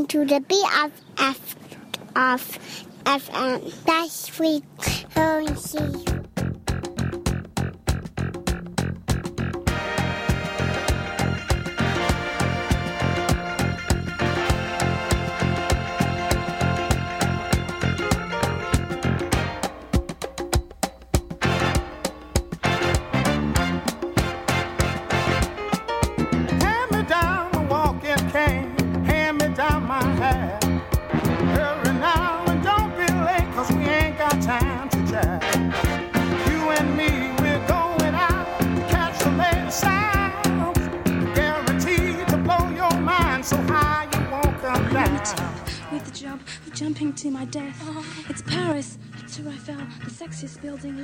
listening to the BFF of FM. Um, that's frequency. Building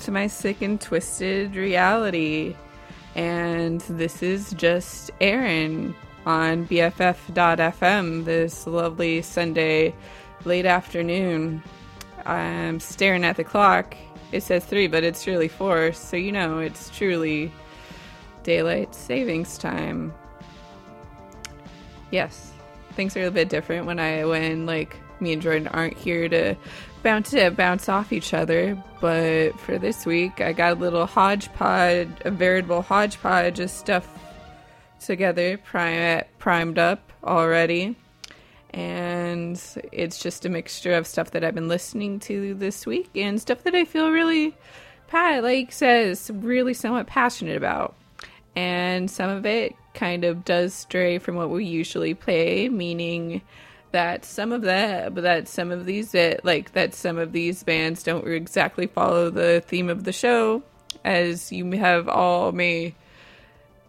To my sick and twisted reality. And this is just Aaron on BFF.fm this lovely Sunday late afternoon. I'm staring at the clock. It says three, but it's really four, so you know it's truly daylight savings time. Yes, things are a bit different when I when like me and Jordan aren't here to bounce to bounce off each other. But for this week, I got a little hodgepodge, a veritable hodgepodge of stuff together, prime, primed up already. And it's just a mixture of stuff that I've been listening to this week and stuff that I feel really, Pat, like says, really somewhat passionate about. And some of it kind of does stray from what we usually play, meaning that some of that, that some of these that like that some of these bands don't exactly follow the theme of the show, as you have all may,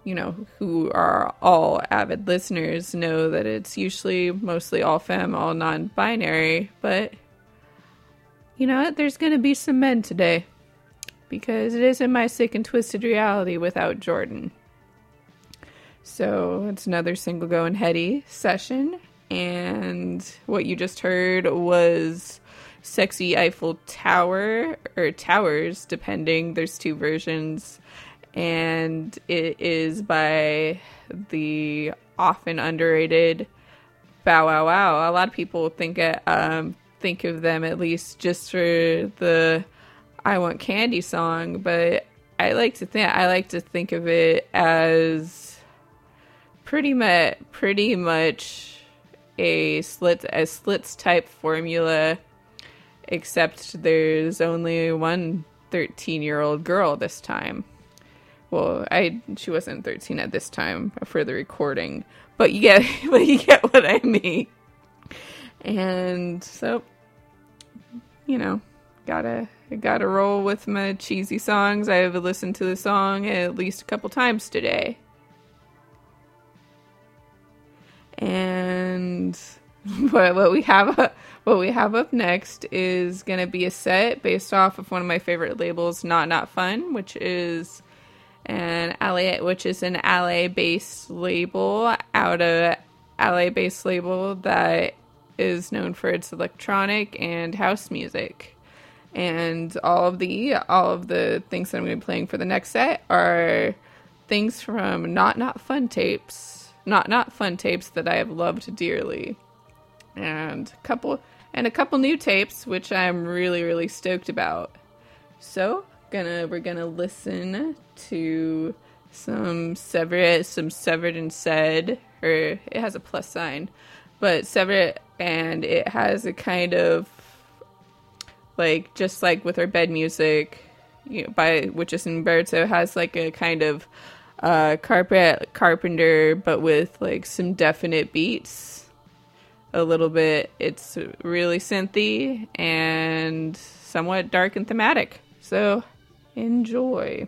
you know, who are all avid listeners know that it's usually mostly all femme, all non-binary, but you know what? There's gonna be some men today because it isn't my sick and twisted reality without Jordan. So it's another single going heady session. And what you just heard was Sexy Eiffel Tower or Towers, depending. There's two versions. And it is by the often underrated Bow Wow Wow. A lot of people think it, um, think of them at least just for the I want candy song, but I like to think I like to think of it as pretty much pretty much a slits a slits type formula except there's only one 13 year old girl this time. Well i she wasn't 13 at this time for the recording but you get but you get what i mean. And so you know gotta gotta roll with my cheesy songs. I've listened to the song at least a couple times today and what, what we have what we have up next is gonna be a set based off of one of my favorite labels, Not Not Fun, which is an LA, which is an LA based label out of LA based label that is known for its electronic and house music. And all of the all of the things that I'm gonna be playing for the next set are things from Not Not Fun tapes. Not Not Fun tapes that I have loved dearly and a couple and a couple new tapes which I'm really really stoked about. So, gonna we're gonna listen to some severed some severed and said or it has a plus sign, but severed and it has a kind of like just like with our bed music you know, by which is Umberto has like a kind of uh, carpet carpenter, but with like some definite beats. A little bit. It's really synthy and somewhat dark and thematic. So enjoy.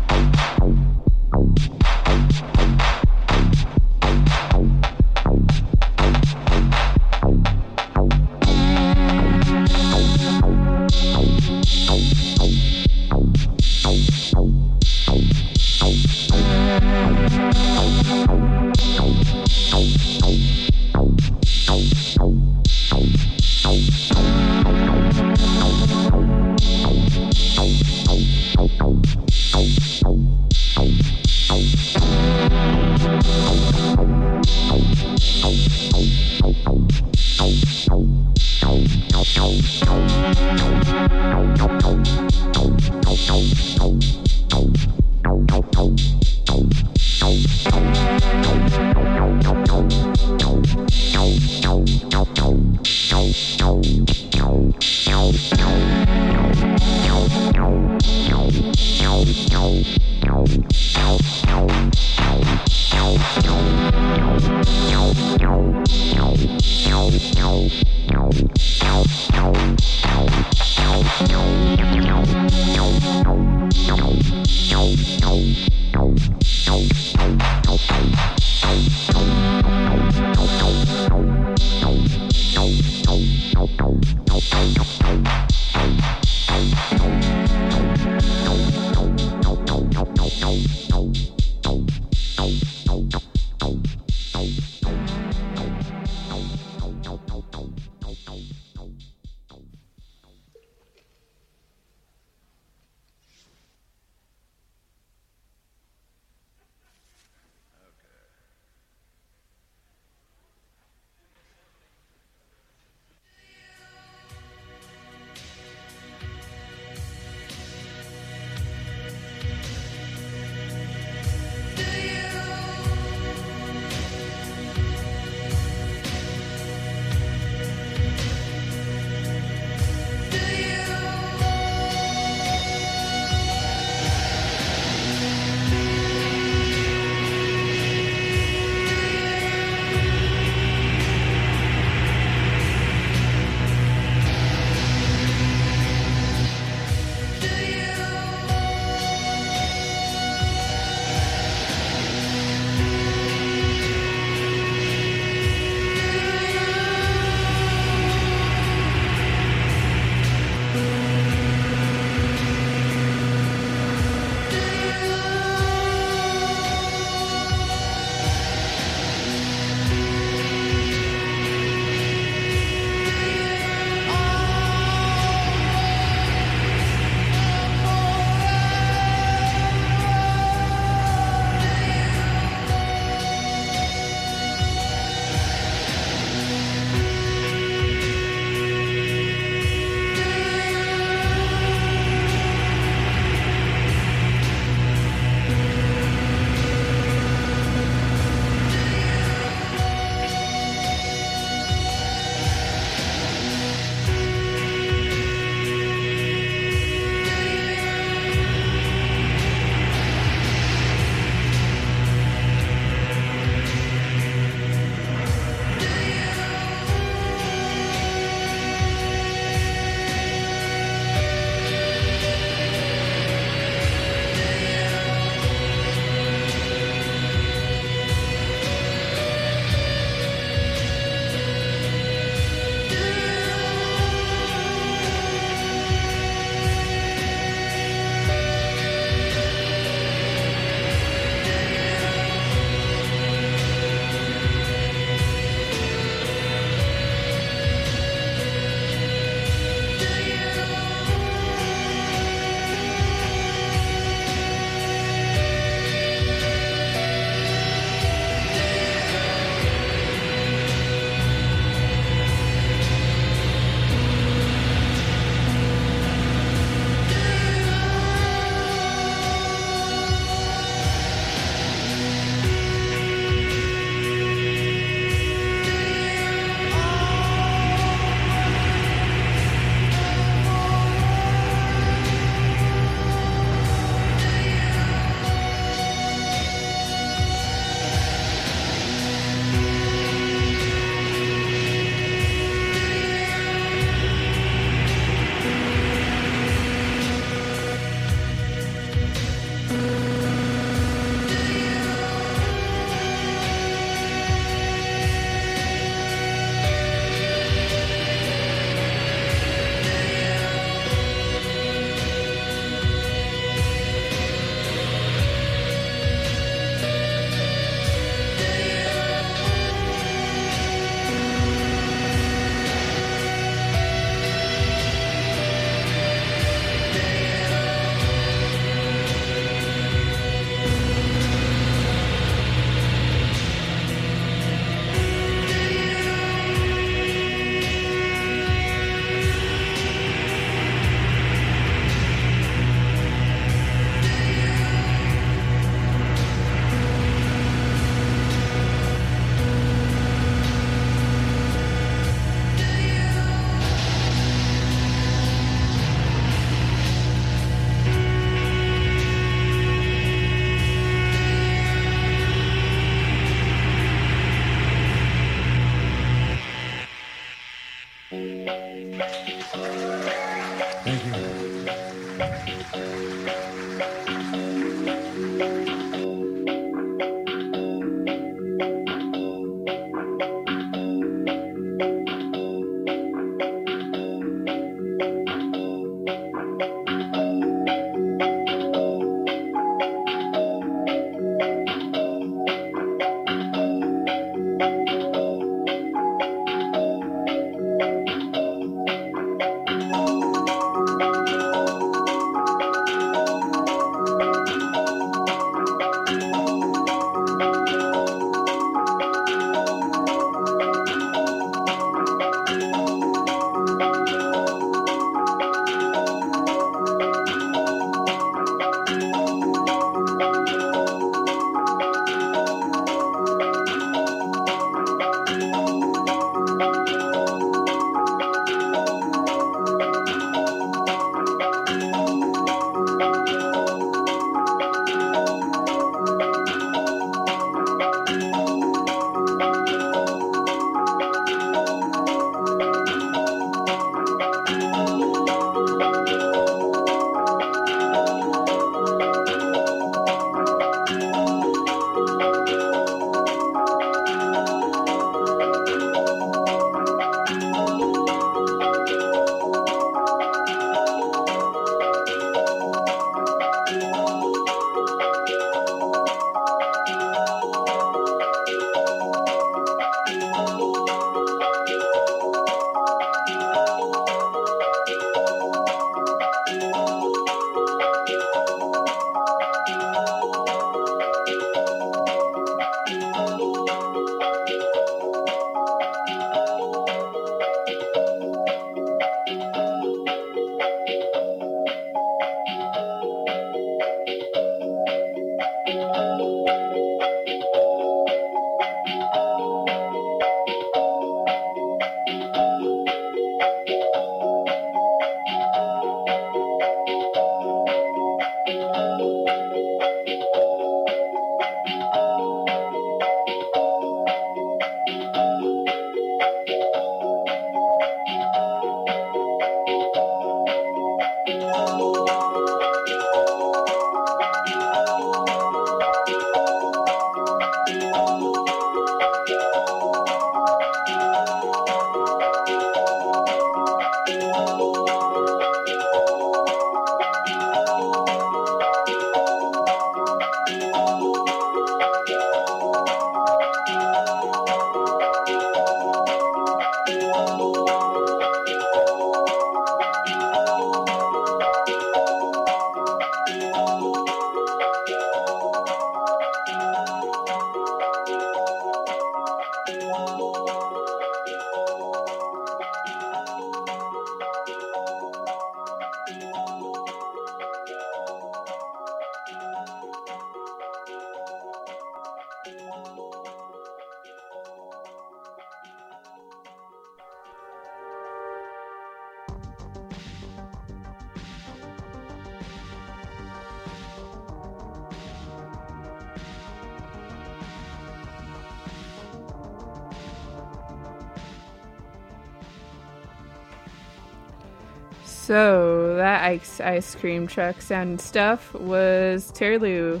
So that ice ice cream truck sound and stuff was Terlu,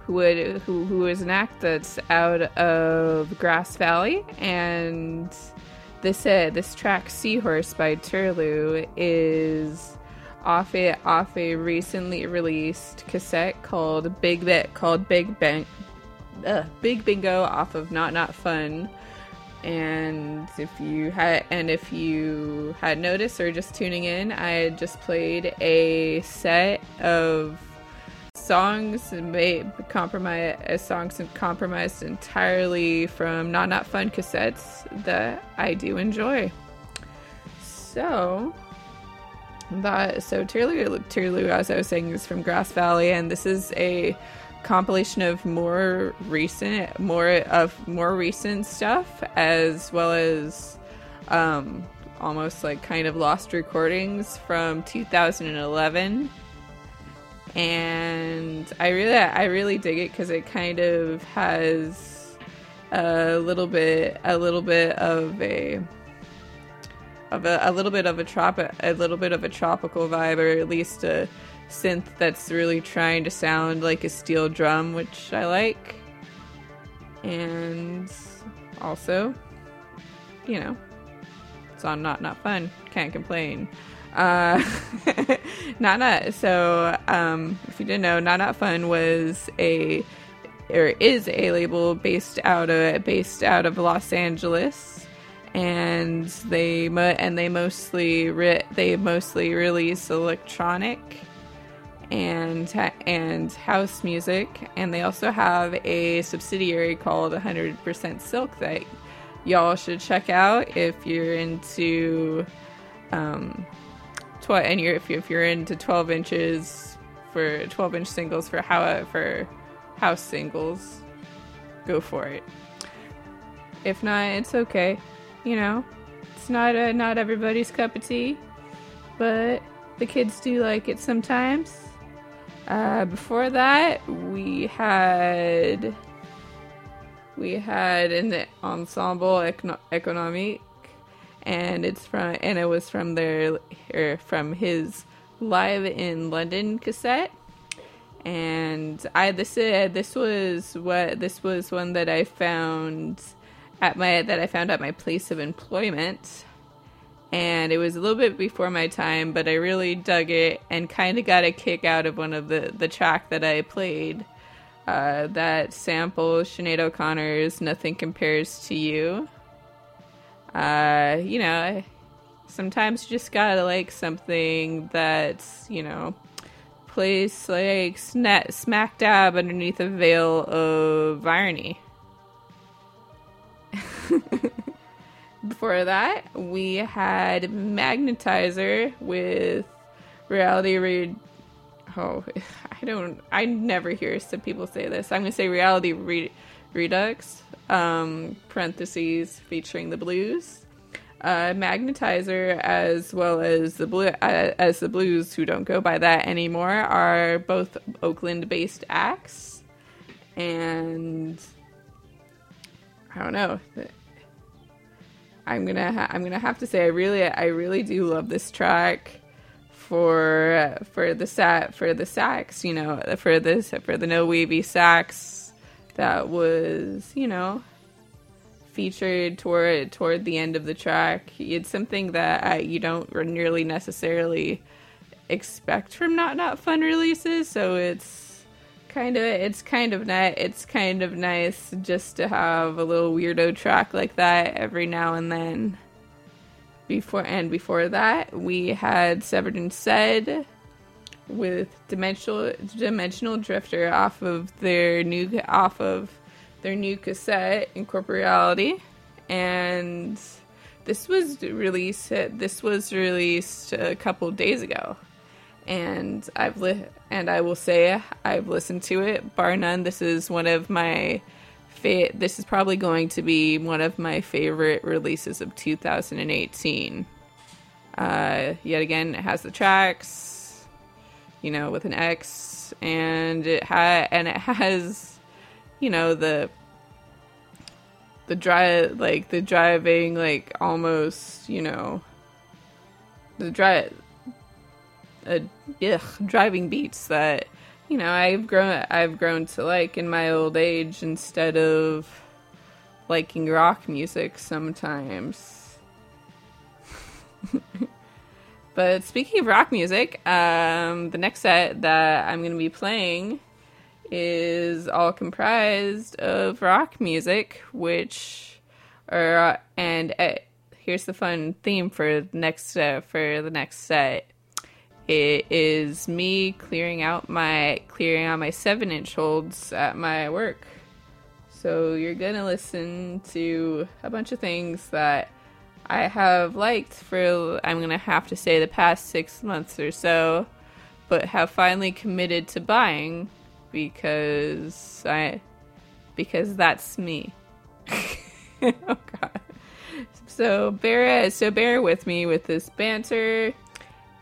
who would who who is an act that's out of Grass Valley, and this uh, this track Seahorse by Terlu is off a off a recently released cassette called Big Bit called Big Bang uh, Big Bingo off of Not Not Fun. And if you had and if you had noticed or just tuning in, I just played a set of songs made compromise songs compromised entirely from Not Not Fun cassettes that I do enjoy. So that so Terlu Terlu, as I was saying, is from Grass Valley, and this is a compilation of more recent, more of more recent stuff, as well as um, almost like kind of lost recordings from 2011. And I really, I really dig it because it kind of has a little bit, a little bit of a of a, a little bit of a trop a little bit of a tropical vibe or at least a synth that's really trying to sound like a steel drum which i like. And also you know it's on not not fun can't complain. Uh not not so um if you didn't know not not fun was a or is a label based out of based out of los angeles. And they and they mostly re- they mostly release electronic and and house music. And they also have a subsidiary called 100% Silk that y'all should check out if you're into um tw- and you're if, you if you're into 12 inches for 12 inch singles for how for house singles go for it. If not it's okay you know, it's not a, not everybody's cup of tea, but the kids do like it sometimes. Uh, before that, we had we had an ensemble Econo- economique, and it's from and it was from their or from his live in London cassette. And I this uh, this was what this was one that I found at my that I found at my place of employment. And it was a little bit before my time, but I really dug it and kind of got a kick out of one of the the track that I played. Uh, that sample Sinead O'Connor's "Nothing Compares to You." Uh, you know, sometimes you just gotta like something that's you know placed like sna- smack dab underneath a veil of irony. Before that, we had Magnetizer with Reality Read. Oh, I don't. I never hear some people say this. I'm gonna say Reality Re- Redux. Um, parentheses featuring the blues. Uh, Magnetizer, as well as the blue, uh, as the blues, who don't go by that anymore, are both Oakland-based acts, and I don't know. I'm gonna ha- I'm gonna have to say I really I really do love this track for for the sat for the sax you know for this for the no weavy sax that was you know featured toward toward the end of the track. It's something that I, you don't nearly necessarily expect from not not fun releases, so it's kind of it's kind of nice it's kind of nice just to have a little weirdo track like that every now and then. Before and before that we had severed and said with dimensional dimensional drifter off of their new off of their new cassette incorporeality. And this was released this was released a couple days ago and I've li- and I will say I've listened to it bar none. This is one of my fa- this is probably going to be one of my favorite releases of 2018. Uh, yet again, it has the tracks, you know, with an X, and it ha- and it has, you know, the the drive like the driving like almost you know the drive uh, ugh, driving beats that you know I've grown I've grown to like in my old age instead of liking rock music sometimes. but speaking of rock music, um, the next set that I'm going to be playing is all comprised of rock music, which are and uh, here's the fun theme for next uh, for the next set. It is me clearing out my clearing out my seven inch holds at my work. So you're gonna listen to a bunch of things that I have liked for I'm gonna have to say the past six months or so, but have finally committed to buying because I because that's me. oh god. So bear so bear with me with this banter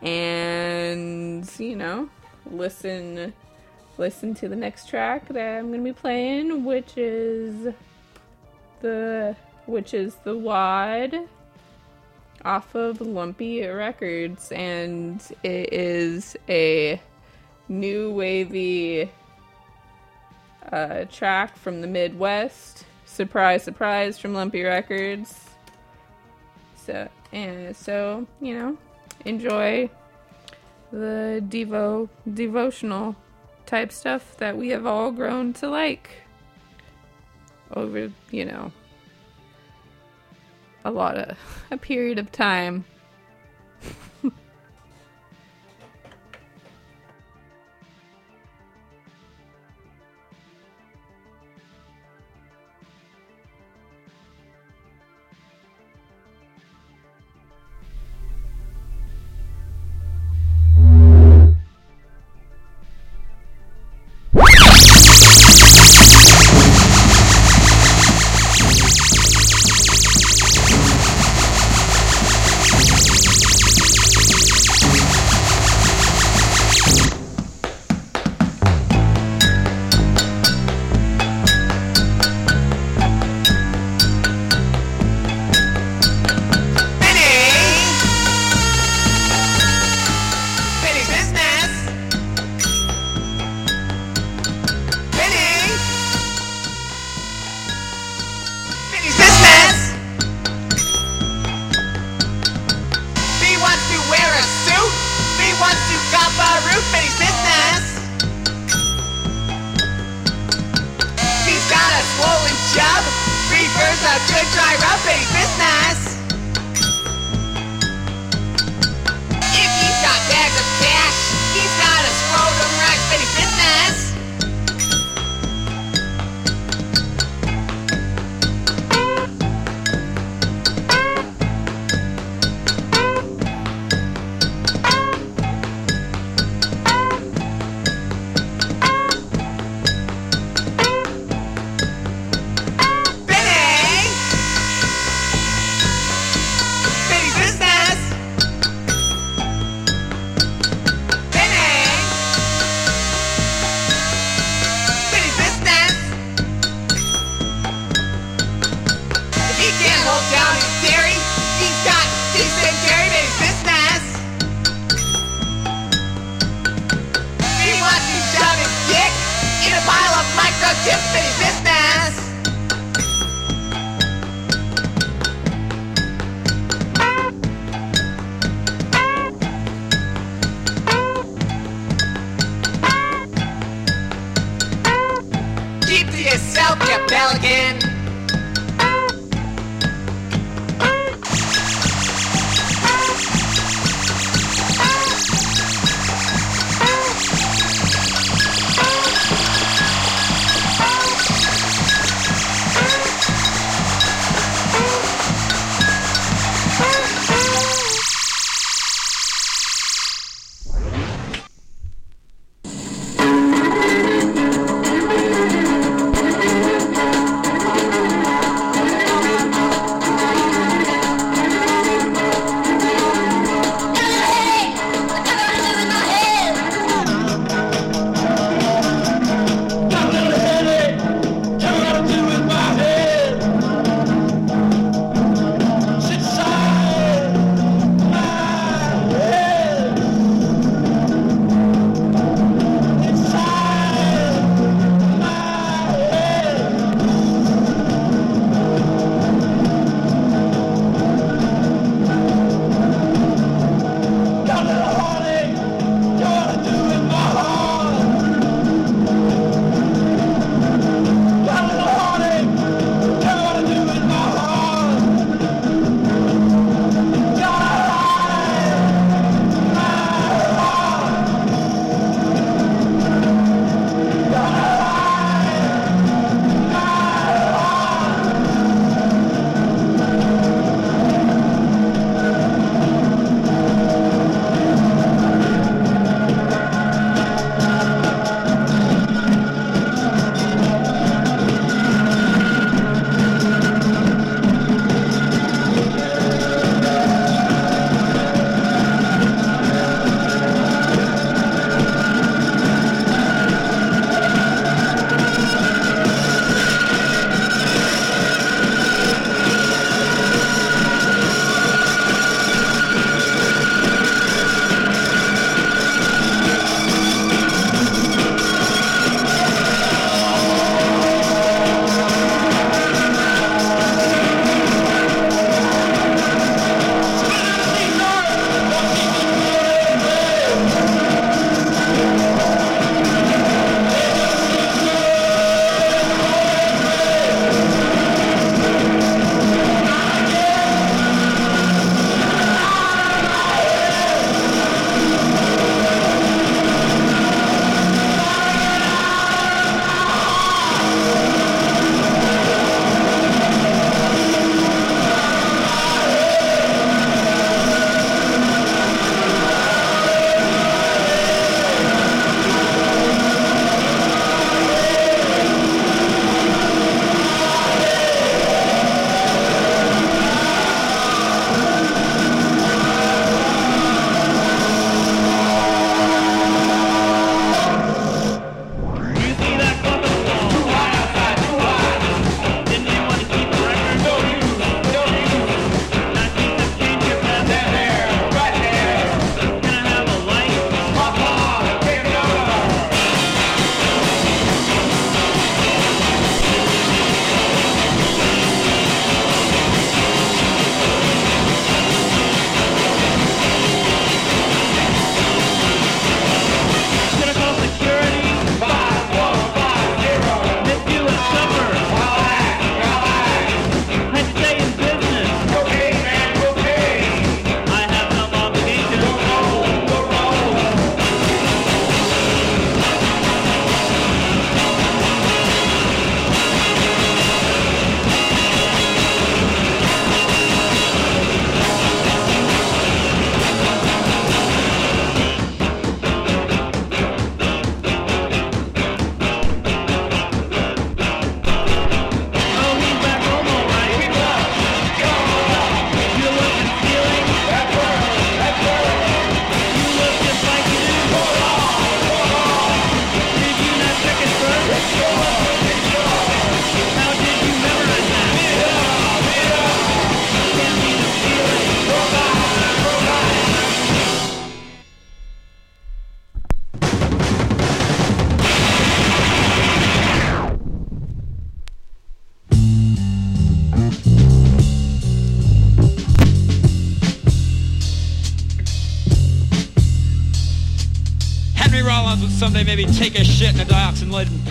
and you know, listen listen to the next track that I'm gonna be playing, which is the which is the wad off of Lumpy Records and it is a new wavy uh, track from the Midwest. Surprise, surprise from Lumpy Records. So and so you know, enjoy the devo devotional type stuff that we have all grown to like over you know a lot of a period of time.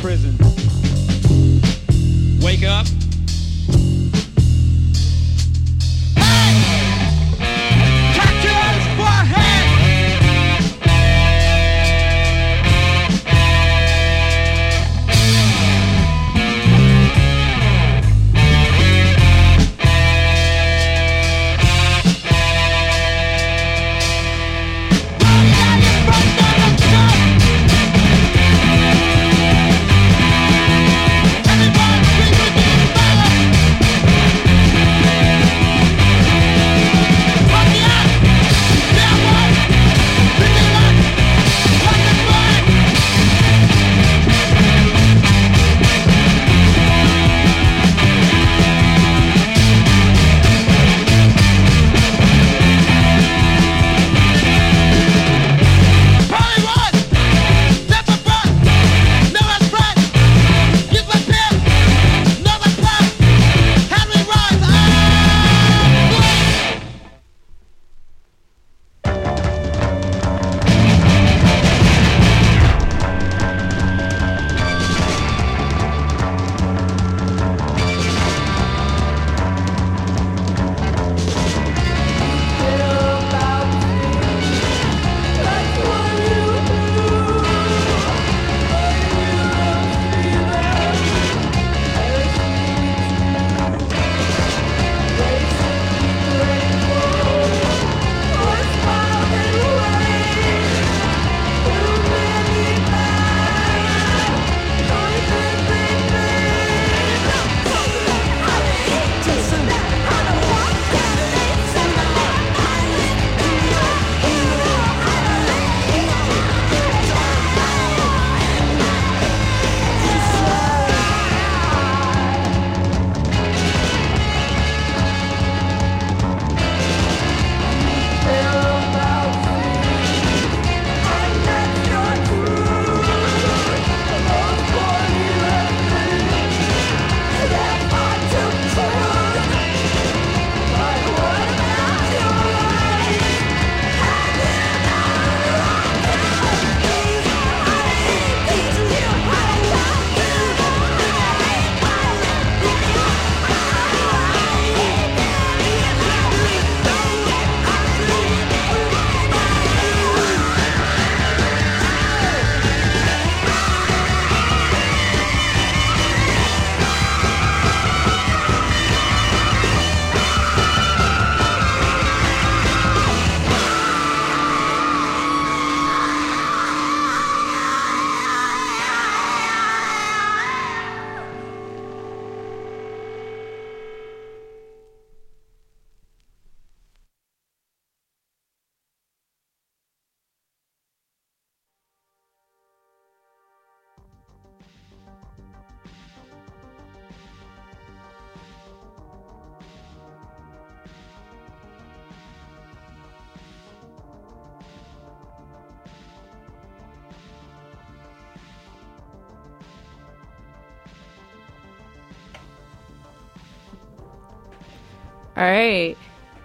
Prison.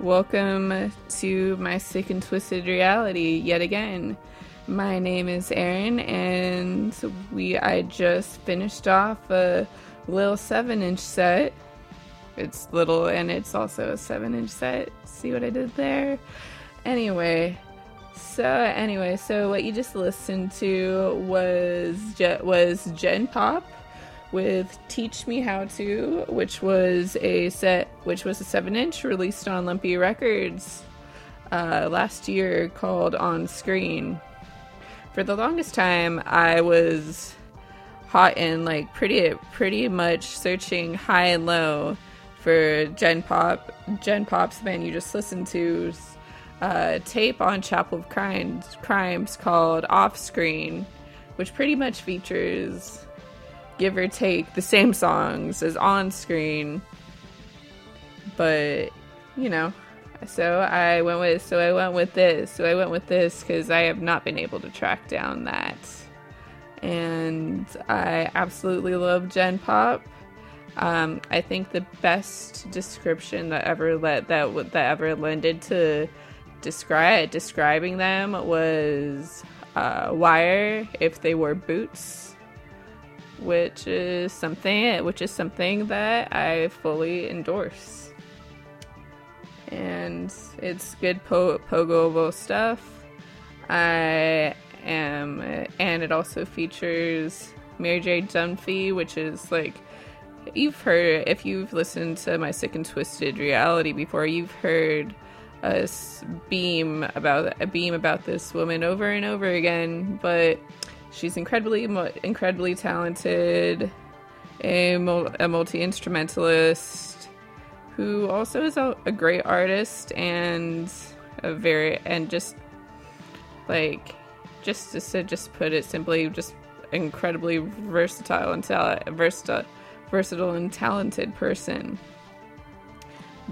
Welcome to my sick and twisted reality yet again. My name is Erin, and we I just finished off a little seven inch set. It's little and it's also a seven inch set. See what I did there? Anyway, so anyway, so what you just listened to was Je- was Gen Pop with Teach Me How To, which was a set which was a seven inch released on Lumpy Records uh, last year called On Screen. For the longest time, I was hot and like pretty pretty much searching high and low for Gen Pop. Gen Pop's band you just listened to's uh, tape on Chapel of Crimes, Crimes called Off Screen, which pretty much features give or take the same songs as on screen. But, you know, so I went with so I went with this. So I went with this cuz I have not been able to track down that. And I absolutely love Gen Pop. Um, I think the best description that ever let that that ever lended to describe describing them was uh, wire if they wore boots, which is something which is something that I fully endorse. And it's good po- pogoable stuff. I am, and it also features Mary J. Dunphe, which is like you've heard if you've listened to my sick and twisted reality before you've heard us beam about a beam about this woman over and over again but she's incredibly incredibly talented a, a multi-instrumentalist who also is a, a great artist and a very and just like just to just put it simply just incredibly versatile and tal- versatile versatile and talented person.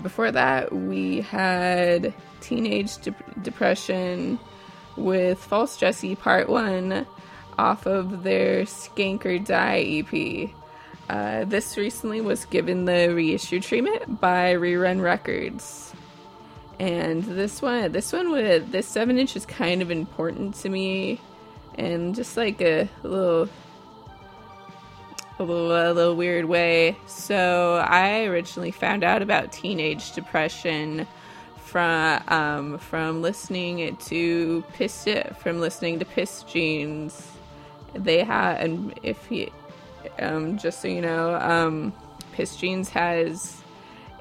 Before that, we had Teenage De- Depression with False Jesii Part 1 off of their Skank or Die EP. Uh, this recently was given the reissue treatment by Rerun Records. And this one, this one with this seven inch is kind of important to me, and just like a little a little, a little weird way. So I originally found out about teenage depression from um, from listening to Piss it from listening to Pissed Jeans. They had, and if you, um, just so you know, um, Pissed Jeans has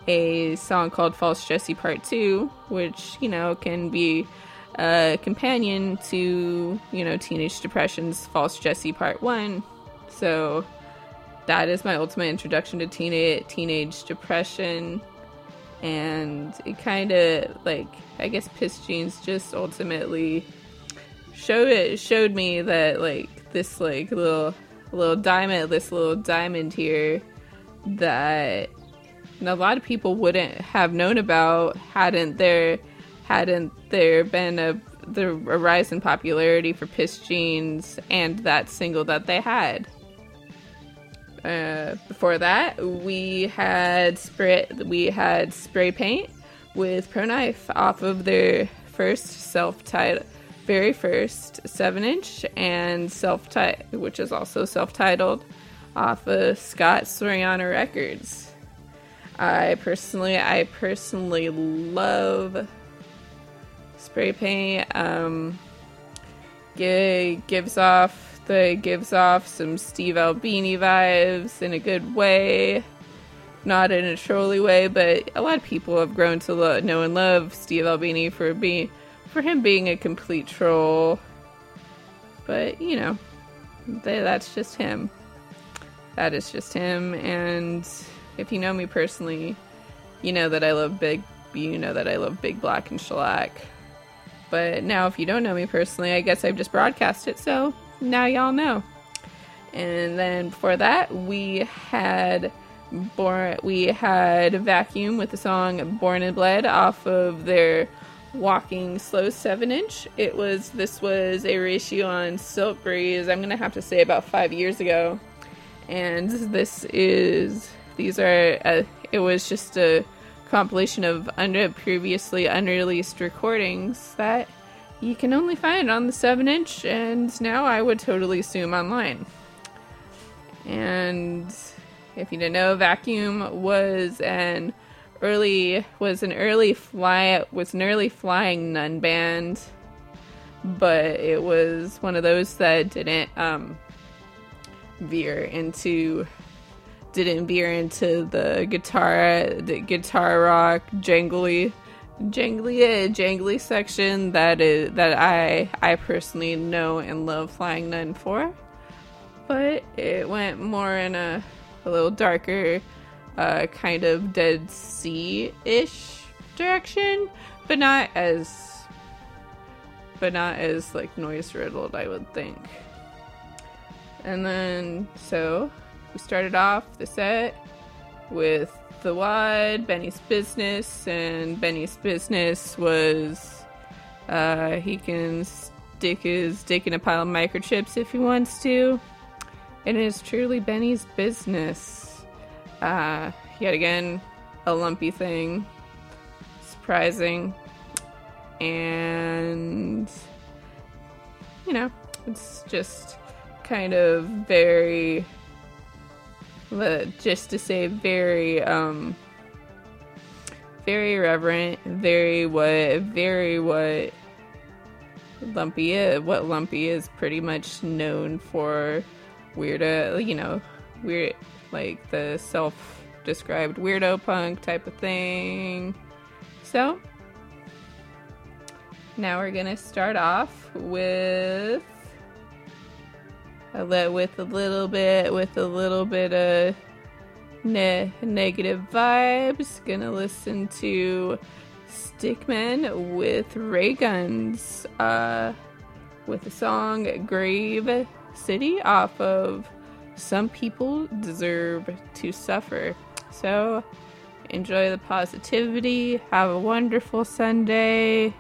a song called False Jesii Part 2, which, you know, can be a companion to, you know, Teenage Depression's False Jesii Part 1. So that is my ultimate introduction to teenage teenage depression and it kind of like I guess Pissed Jeans just ultimately showed it showed me that like this like little little diamond this little diamond here that a lot of people wouldn't have known about hadn't there hadn't there been a the a rise in popularity for Pissed Jeans and that single that they had. Uh, before that, we had spray we had spray paint with Pro Knife off of their first self-titled, very first seven inch and self-titled, which is also self-titled, off of Scott Soriano Records. I personally, I personally love spray paint. Um, gi- gives off the gives off some Steve Albini vibes in a good way, not in a trolly way, but a lot of people have grown to lo- know and love Steve Albini for being for him being a complete troll. But you know, th- that's just him. That is just him, and if you know me personally, you know that I love big. You know that I love big black and shellac. But now, if you don't know me personally, I guess I've just broadcast it, so now y'all know. And then before that, we had born we had Vacuum with the song "Born and Bled" off of their Walking Slow seven inch. It was this was a ratio on Siltbreeze. I'm gonna have to say about five years ago, and this is these are uh, it was just a compilation of under previously unreleased recordings that you can only find on the 7 inch and now I would totally assume online. And if you didn't know, Vacuum was an early was an early fly was an early flying nun band, but it was one of those that didn't um, veer into didn't veer into the guitar the guitar rock jangly jangly jangly section that is that I I personally know and love Flying Nun for. But it went more in a a little darker uh, kind of Dead C ish direction, but not as but not as like noise riddled I would think. And then so we started off the set with the wad, Benny's business, and Benny's business was uh, he can stick his dick in a pile of microchips if he wants to. And it is truly Benny's business. Uh, yet again, a lumpy thing. Surprising. And, you know, it's just kind of very, just to say, very, um, very reverent, very what, very what Lumpy is, what Lumpy is pretty much known for weirdo, you know, weird, like the self described weirdo punk type of thing. So, now we're gonna start off with a with a little bit with a little bit of ne- negative vibes. Gonna listen to Stickmen with ray guns uh, with the song Grave City off of Some People Deserve to Suffer. So enjoy the positivity, have a wonderful Sunday,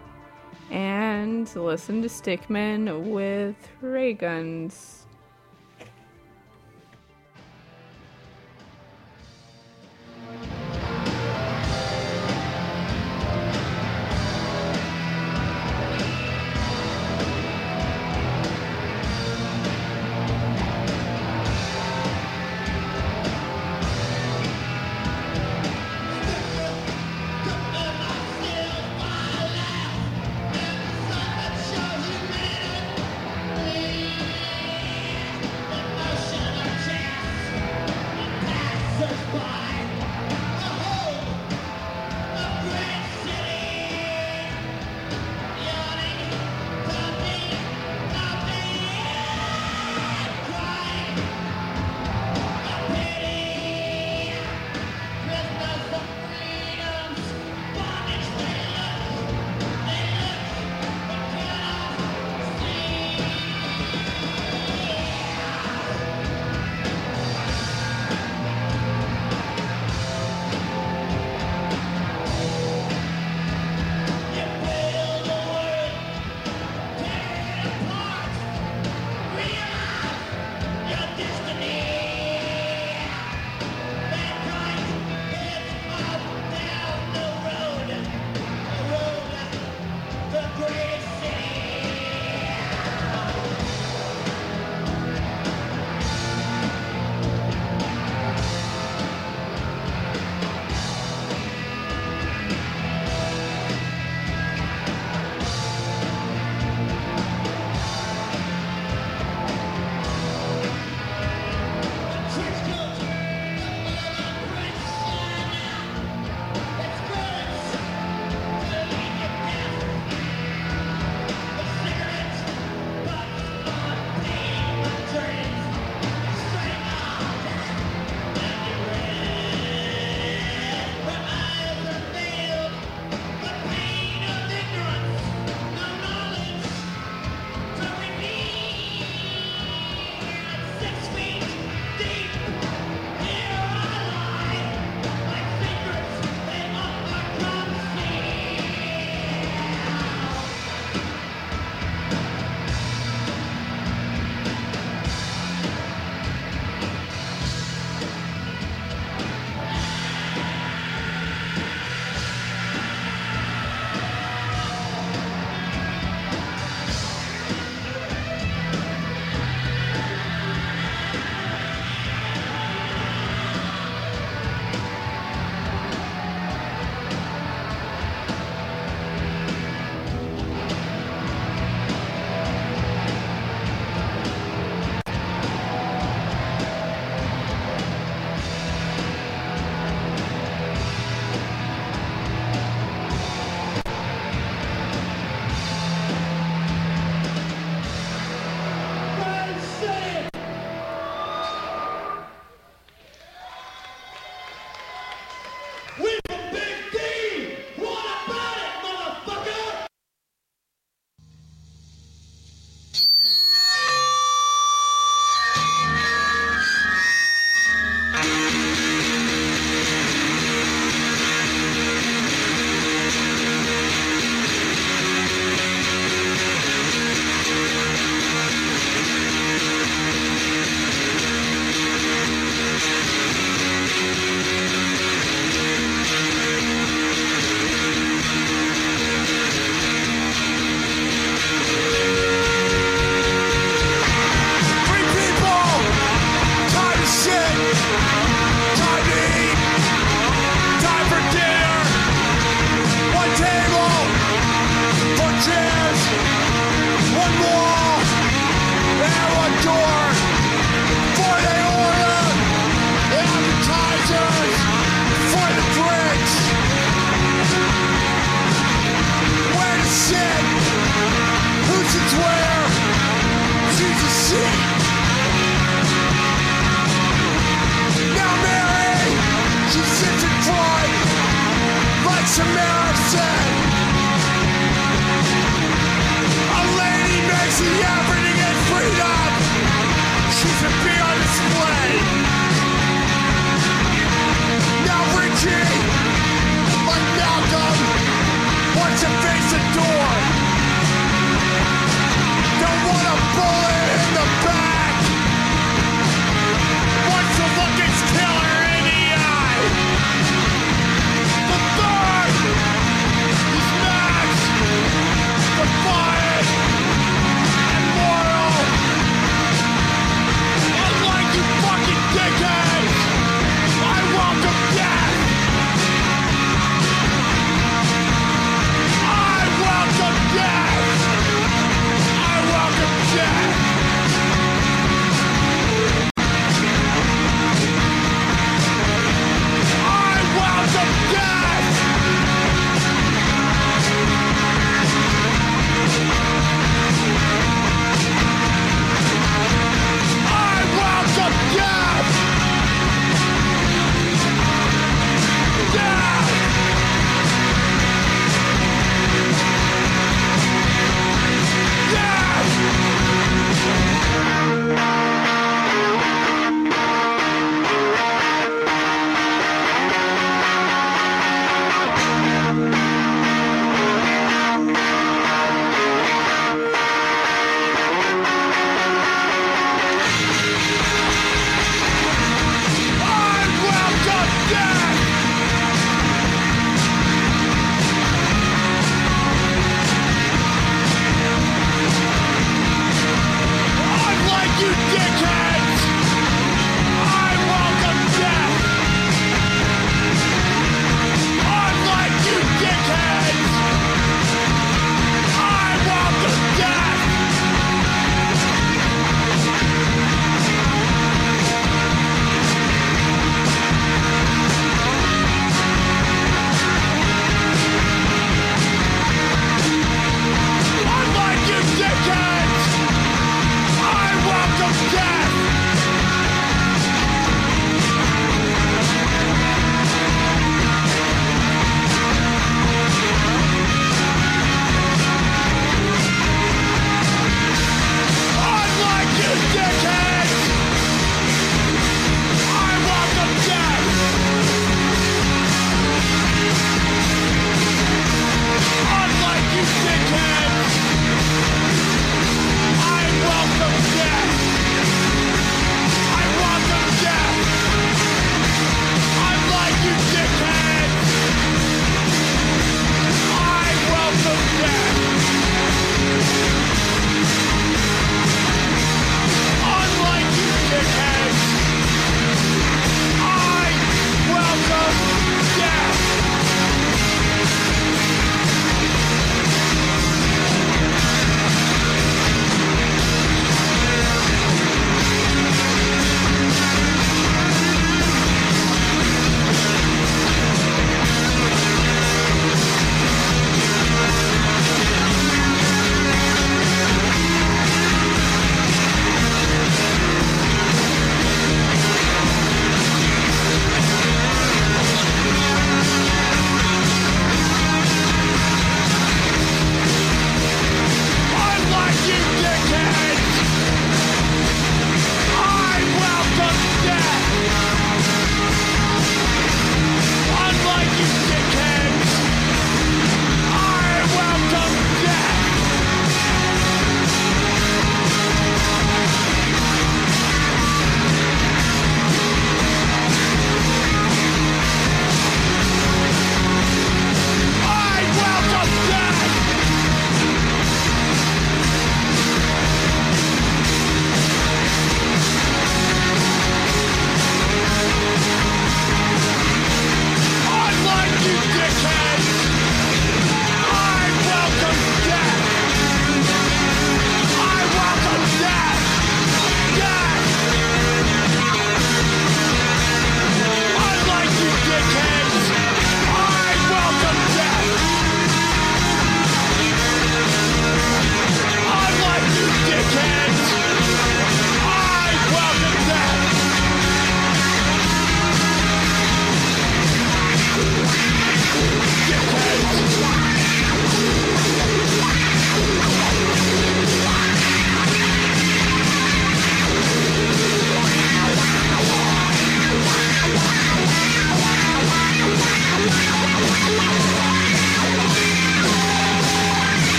and listen to Stickmen with ray guns.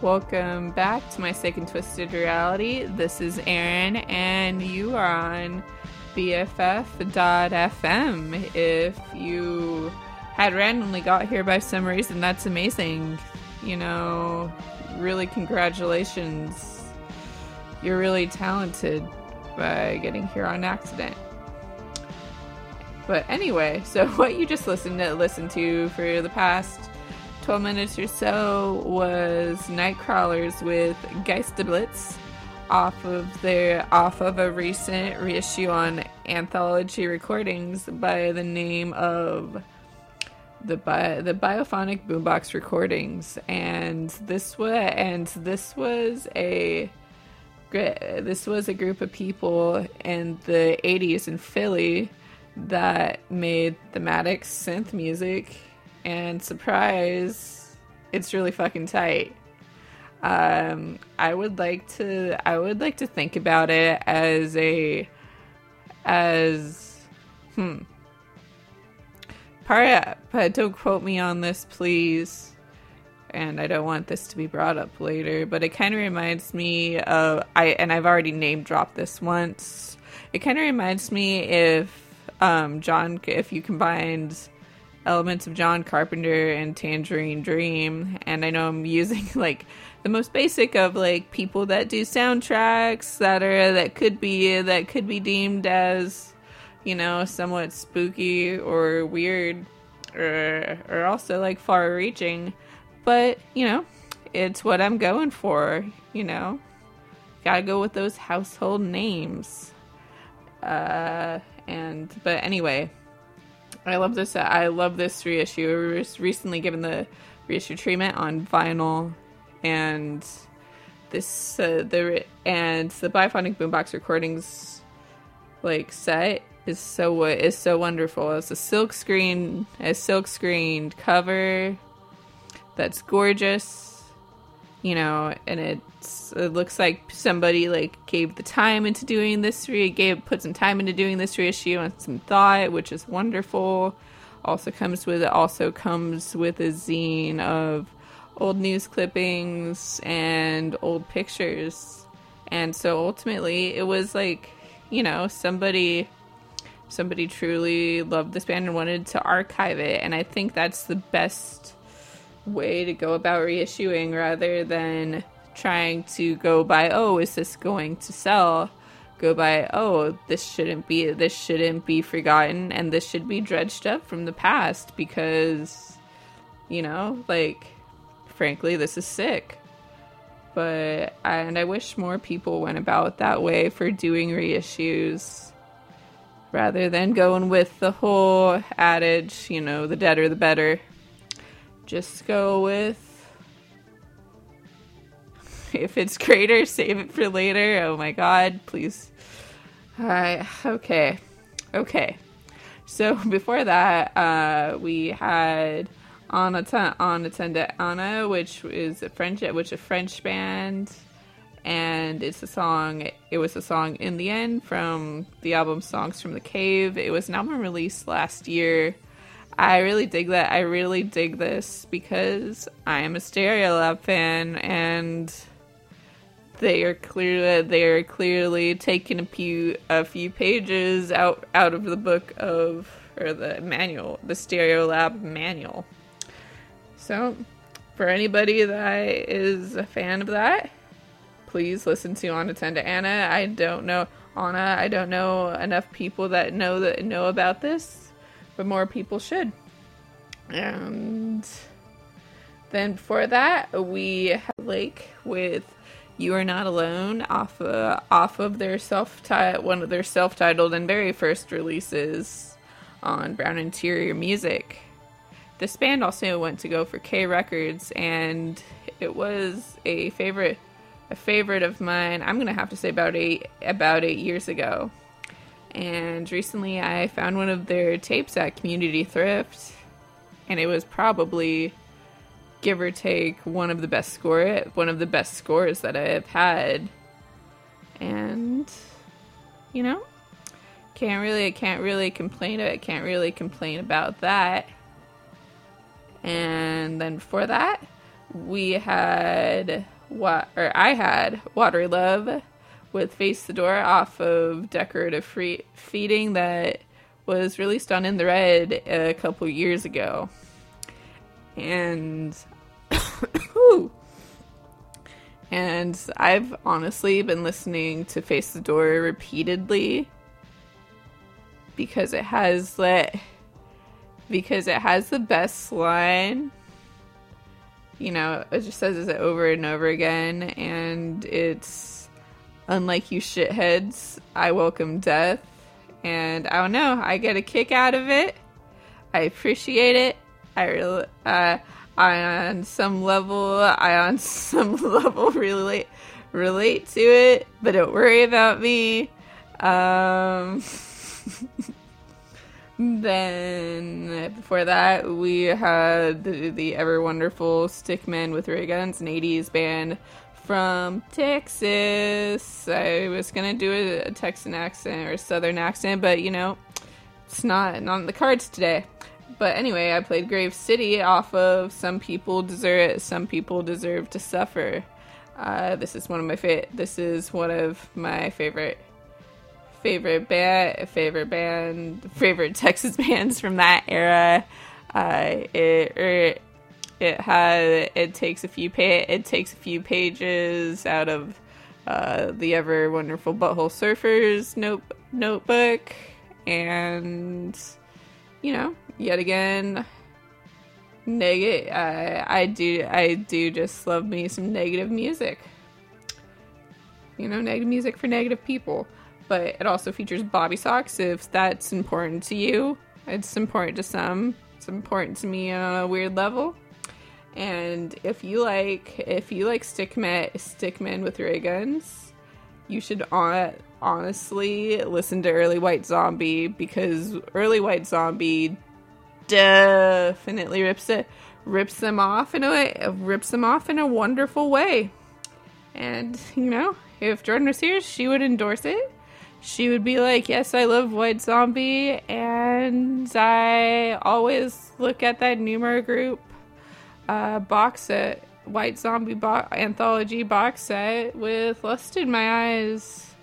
Welcome back to my Sick and Twisted Reality. This is Aaron, and you are on BFF.fm. If you had randomly got here by some reason, that's amazing. You know, really, congratulations. You're really talented by getting here on accident. But anyway, so what you just listened to listen to for the past 12 minutes or so was Nightcrawlers with Geisterblitz off of their off of a recent reissue on Anthology Recordings by the name of the bi- the Biophonic Boombox Recordings. And this was and this was a this was a group of people in the 80s in Philly that made thematic synth music and surprise it's really fucking tight. Um i would like to i would like to think about it as a as hmm. Part but don't quote me on this please. And i don't want this to be brought up later but it kind of reminds me of i and i've already name dropped this once. It kind of reminds me if um john if you combined elements of John Carpenter and Tangerine Dream, and I know I'm using like the most basic of like people that do soundtracks that are that could be that could be deemed as you know somewhat spooky or weird or or also like far reaching, but you know it's what I'm going for. You know, gotta go with those household names. Uh, and but anyway, I love this. I love this reissue. It was recently given the reissue treatment on vinyl, and this uh, the and the Biophonic Boombox recordings like set is so is so wonderful. It's a silk screen, a silk screened cover that's gorgeous, you know, and it's it looks like somebody like gave the time into doing this re gave put some time into doing this reissue and some thought, which is wonderful. Also comes with it also comes with a zine of old news clippings and old pictures. And so ultimately it was like, you know, somebody somebody truly loved this band and wanted to archive it and I think that's the best way to go about reissuing rather than trying to go by oh is this going to sell? Go by oh this shouldn't be this shouldn't be forgotten and this should be dredged up from the past because you know like frankly this is sick. But and i wish more people went about that way for doing reissues rather than going with the whole adage you know the deader the better just go with if it's greater, save it for later. Oh my god, please. Alright, okay. Okay. So before that, uh, we had Anna T- Anna Tenda Anna, which is a French which a French band and it's a song it was a song in the end from the album Songs from the Cave. It was an album released last year. I really dig that. I really dig this because I am a Stereolab fan, and they are clearly they are clearly taking a few a few pages out out of the book of or the manual, the Stereolab manual. So, for anybody that is a fan of that, please listen to Unattended Anna. I don't know Anna. I don't know enough people that know that know about this, but more people should. And then before that, we have Lake with "You Are Not Alone" off uh, off of their self one of their self titled and very first releases on Brown Interior Music. This band also went to go for K Records, and it was a favorite a favorite of mine. I'm gonna have to say about eight about eight years ago. And recently, I found one of their tapes at Community Thrift, and it was probably give or take one of the best score one of the best scores that I've had. And you know, can't really can't really complain I can't really complain about that. And then before that, we had what or I had Watery Love with Face the Door off of Decorative Free- Feeding that was released on In the Red a couple years ago. And and I've honestly been listening to Face the Door repeatedly because it has that because it has the best line you know, it just says it over and over again, and it's unlike you shitheads, I welcome death, and I don't know, I get a kick out of it. I appreciate it. I really, uh, I on some level, I on some level relate relate to it, but don't worry about me. Um. Then before that, we had the, the ever wonderful Stick Men with Ray Guns, an 80s band from Texas. I was gonna do a, a Texan accent or a Southern accent, but you know, it's not not on the cards today. But anyway, I played Grave City off of Some People Deserve It, Some People Deserve to Suffer. Uh, this is one of my fa- this is one of my favorite favorite band, favorite band, favorite Texas bands from that era. Uh, it it it had it takes a few pa- it takes a few pages out of uh, the ever wonderful Butthole Surfers note notebook, and you know, yet again, negative. I I do I do just love me some negative music. You know, negative music for negative people but it also features bobby socks if that's important to you. It's important to some. It's important to me on a weird level. And if you like if you like stickmen stickmen with ray guns, you should on, honestly listen to Early White Zombie because Early White Zombie definitely rips it rips them off in a way, rips them off in a wonderful way. And you know, if Jordan was here, she would endorse it she would be like, Yes, I love White Zombie, and I always look at that Numero group uh, box set, White Zombie bo- anthology box set with lust in my eyes.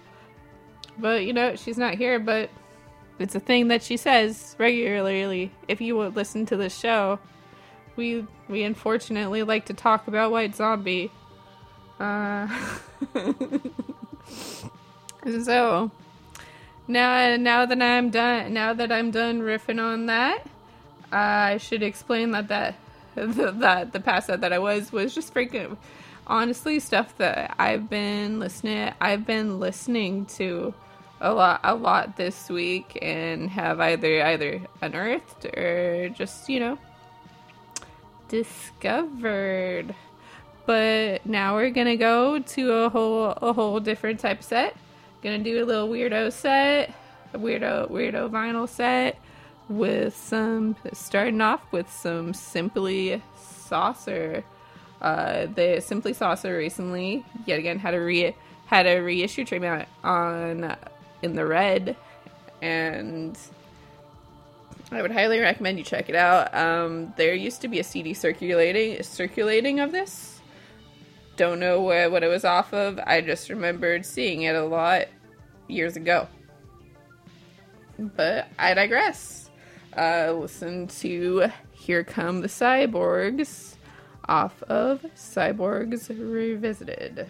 But you know, she's not here, but it's a thing that she says regularly. If you would listen to this show, we we unfortunately like to talk about White Zombie. Uh, so now, now that I'm done, now that I'm done riffing on that, I should explain that that that the past set that I was was just freaking honestly stuff that I've been listening. I've been listening to a lot, a lot this week, and have either either unearthed or just you know discovered. But now we're gonna go to a whole a whole different type set. Gonna do a little weirdo set, a weirdo weirdo vinyl set with some starting off with some simply saucer. Uh, the Simply Saucer recently, yet again, had a re had a reissue treatment on in the red, and I would highly recommend you check it out. Um, there used to be a CD circulating circulating of this. Don't know what, what it was off of. I just remembered seeing it a lot years ago. But I digress. Uh, listen to Here Come the Cyborgs off of Cyborgs Revisited.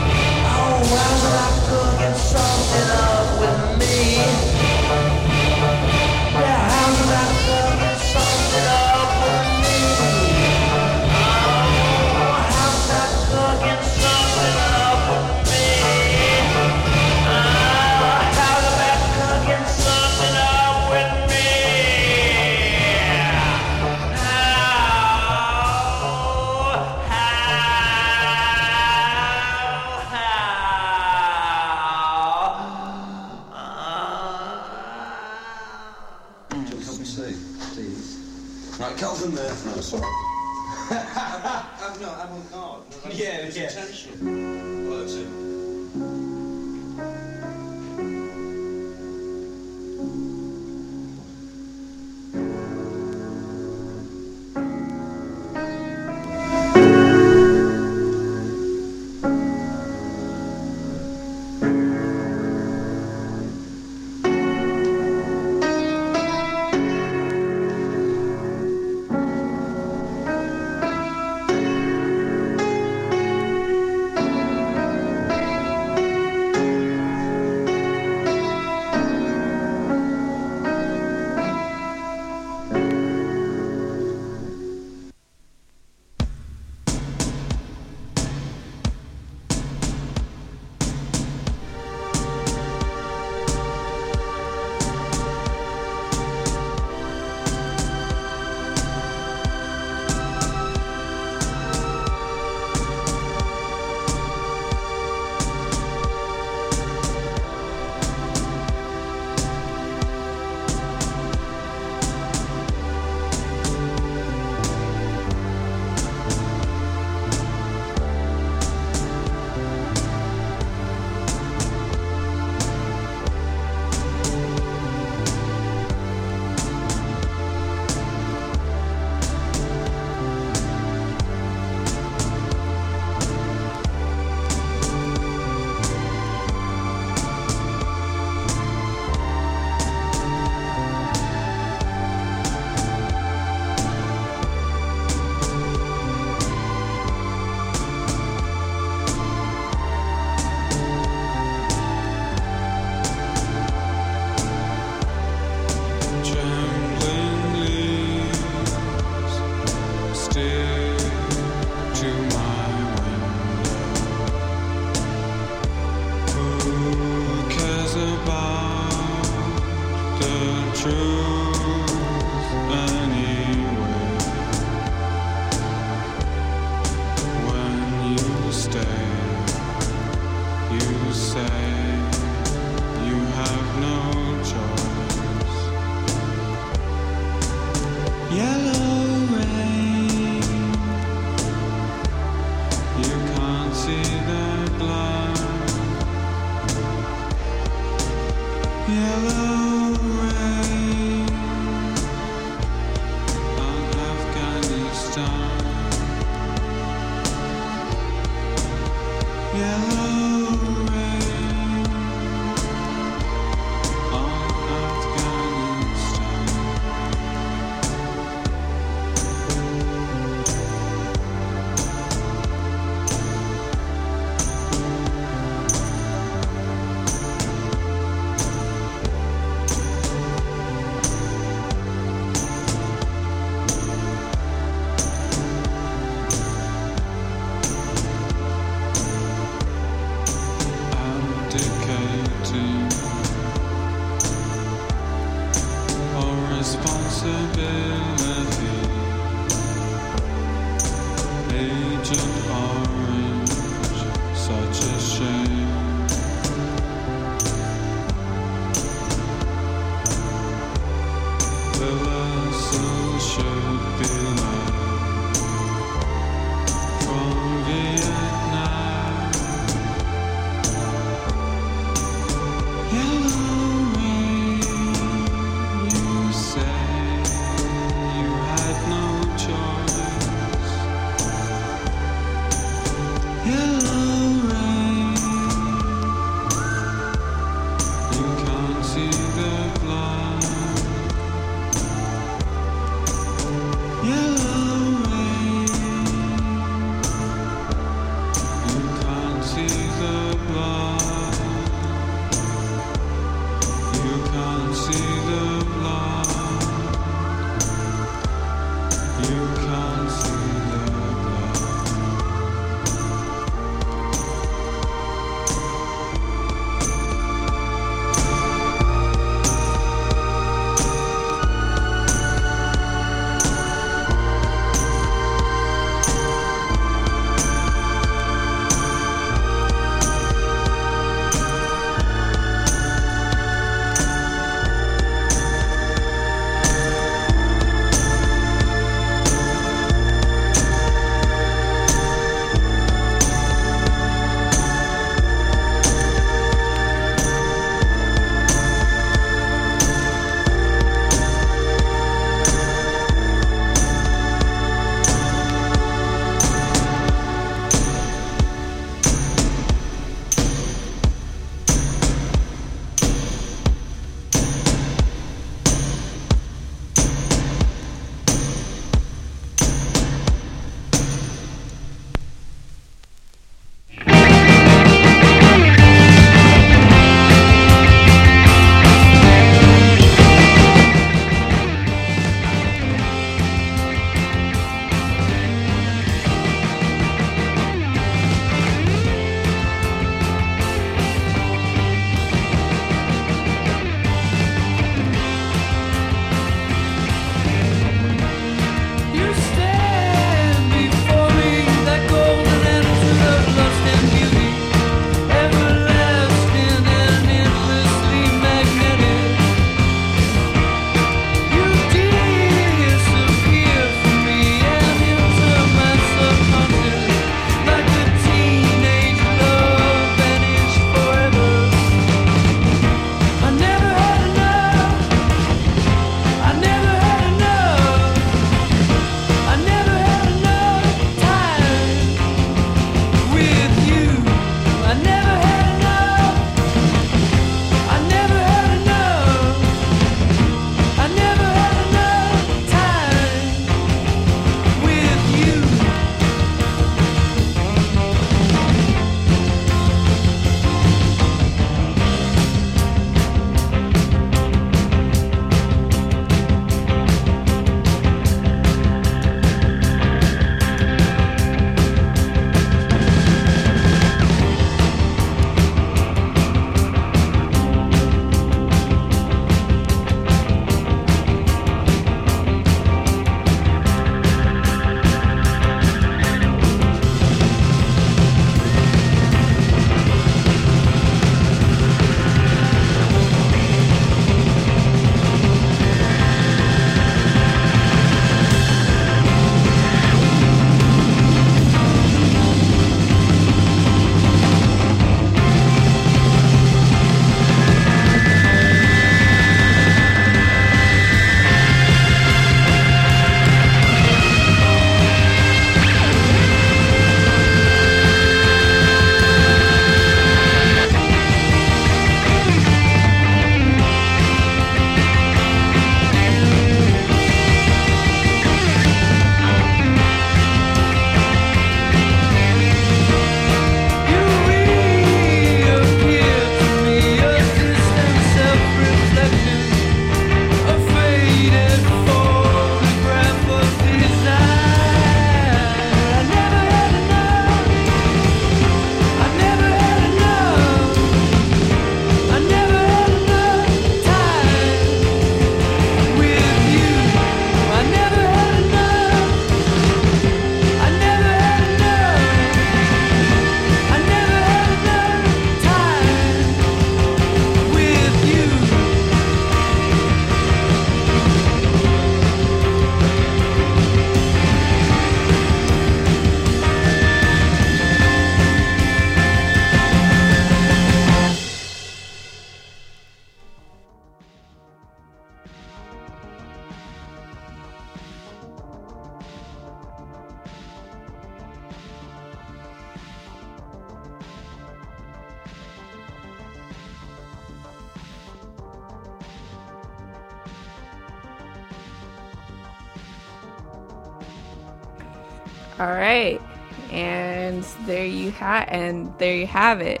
you have it.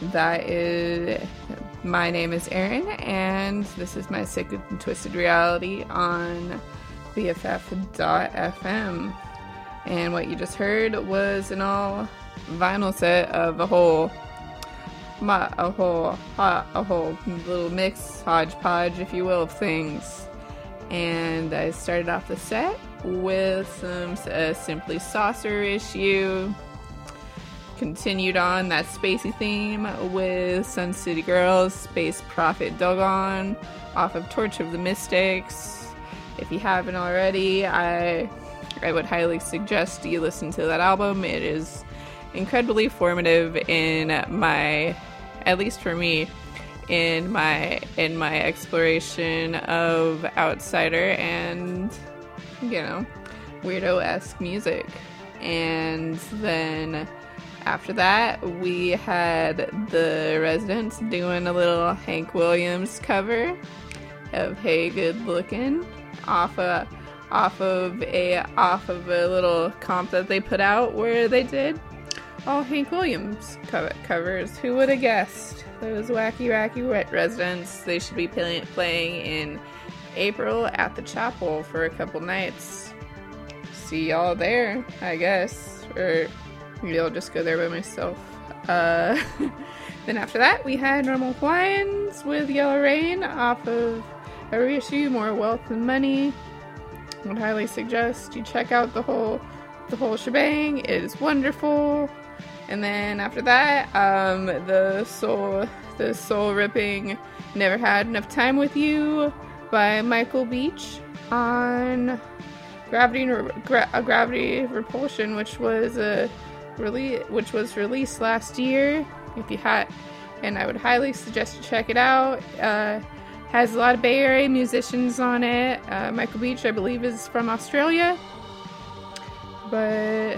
That is, my name is Erin, and this is my sick and twisted reality on BFF.fm. And what you just heard was an all vinyl set of a whole, a whole, a, a whole little mix, hodgepodge, if you will, of things. And I started off the set with some uh, Simply Saucer issue. Continued on that spacey theme with Sun City Girls, Space Prophet Dogon, off of Torch of the Mystics. If you haven't already, I I would highly suggest you listen to that album. It is incredibly formative in my, at least for me, in my in my exploration of outsider and you know weirdo esque music. And then after that, we had the residents doing a little Hank Williams cover of "Hey Good Looking" off a off of a off of a little comp that they put out where they did all Hank Williams cover- covers. Who would have guessed? Those wacky, wacky residents. They should be play- playing in April at the chapel for a couple nights. See y'all there, I guess. Or maybe I'll just go there by myself. Uh, then after that, we had Normal Hawaiians with Yellow Rain off of a More Wealth Than Money. I Would highly suggest you check out the whole the whole shebang. It is wonderful. And then after that, um, the soul the soul ripping Never Had Enough Time with You by Michael Beach on Gravity Gra- Gravity Repulsion, which was a which was released last year. If you had, and I would highly suggest you check it out. Uh, has a lot of Bay Area musicians on it. Uh, Michael Beach, I believe, is from Australia, but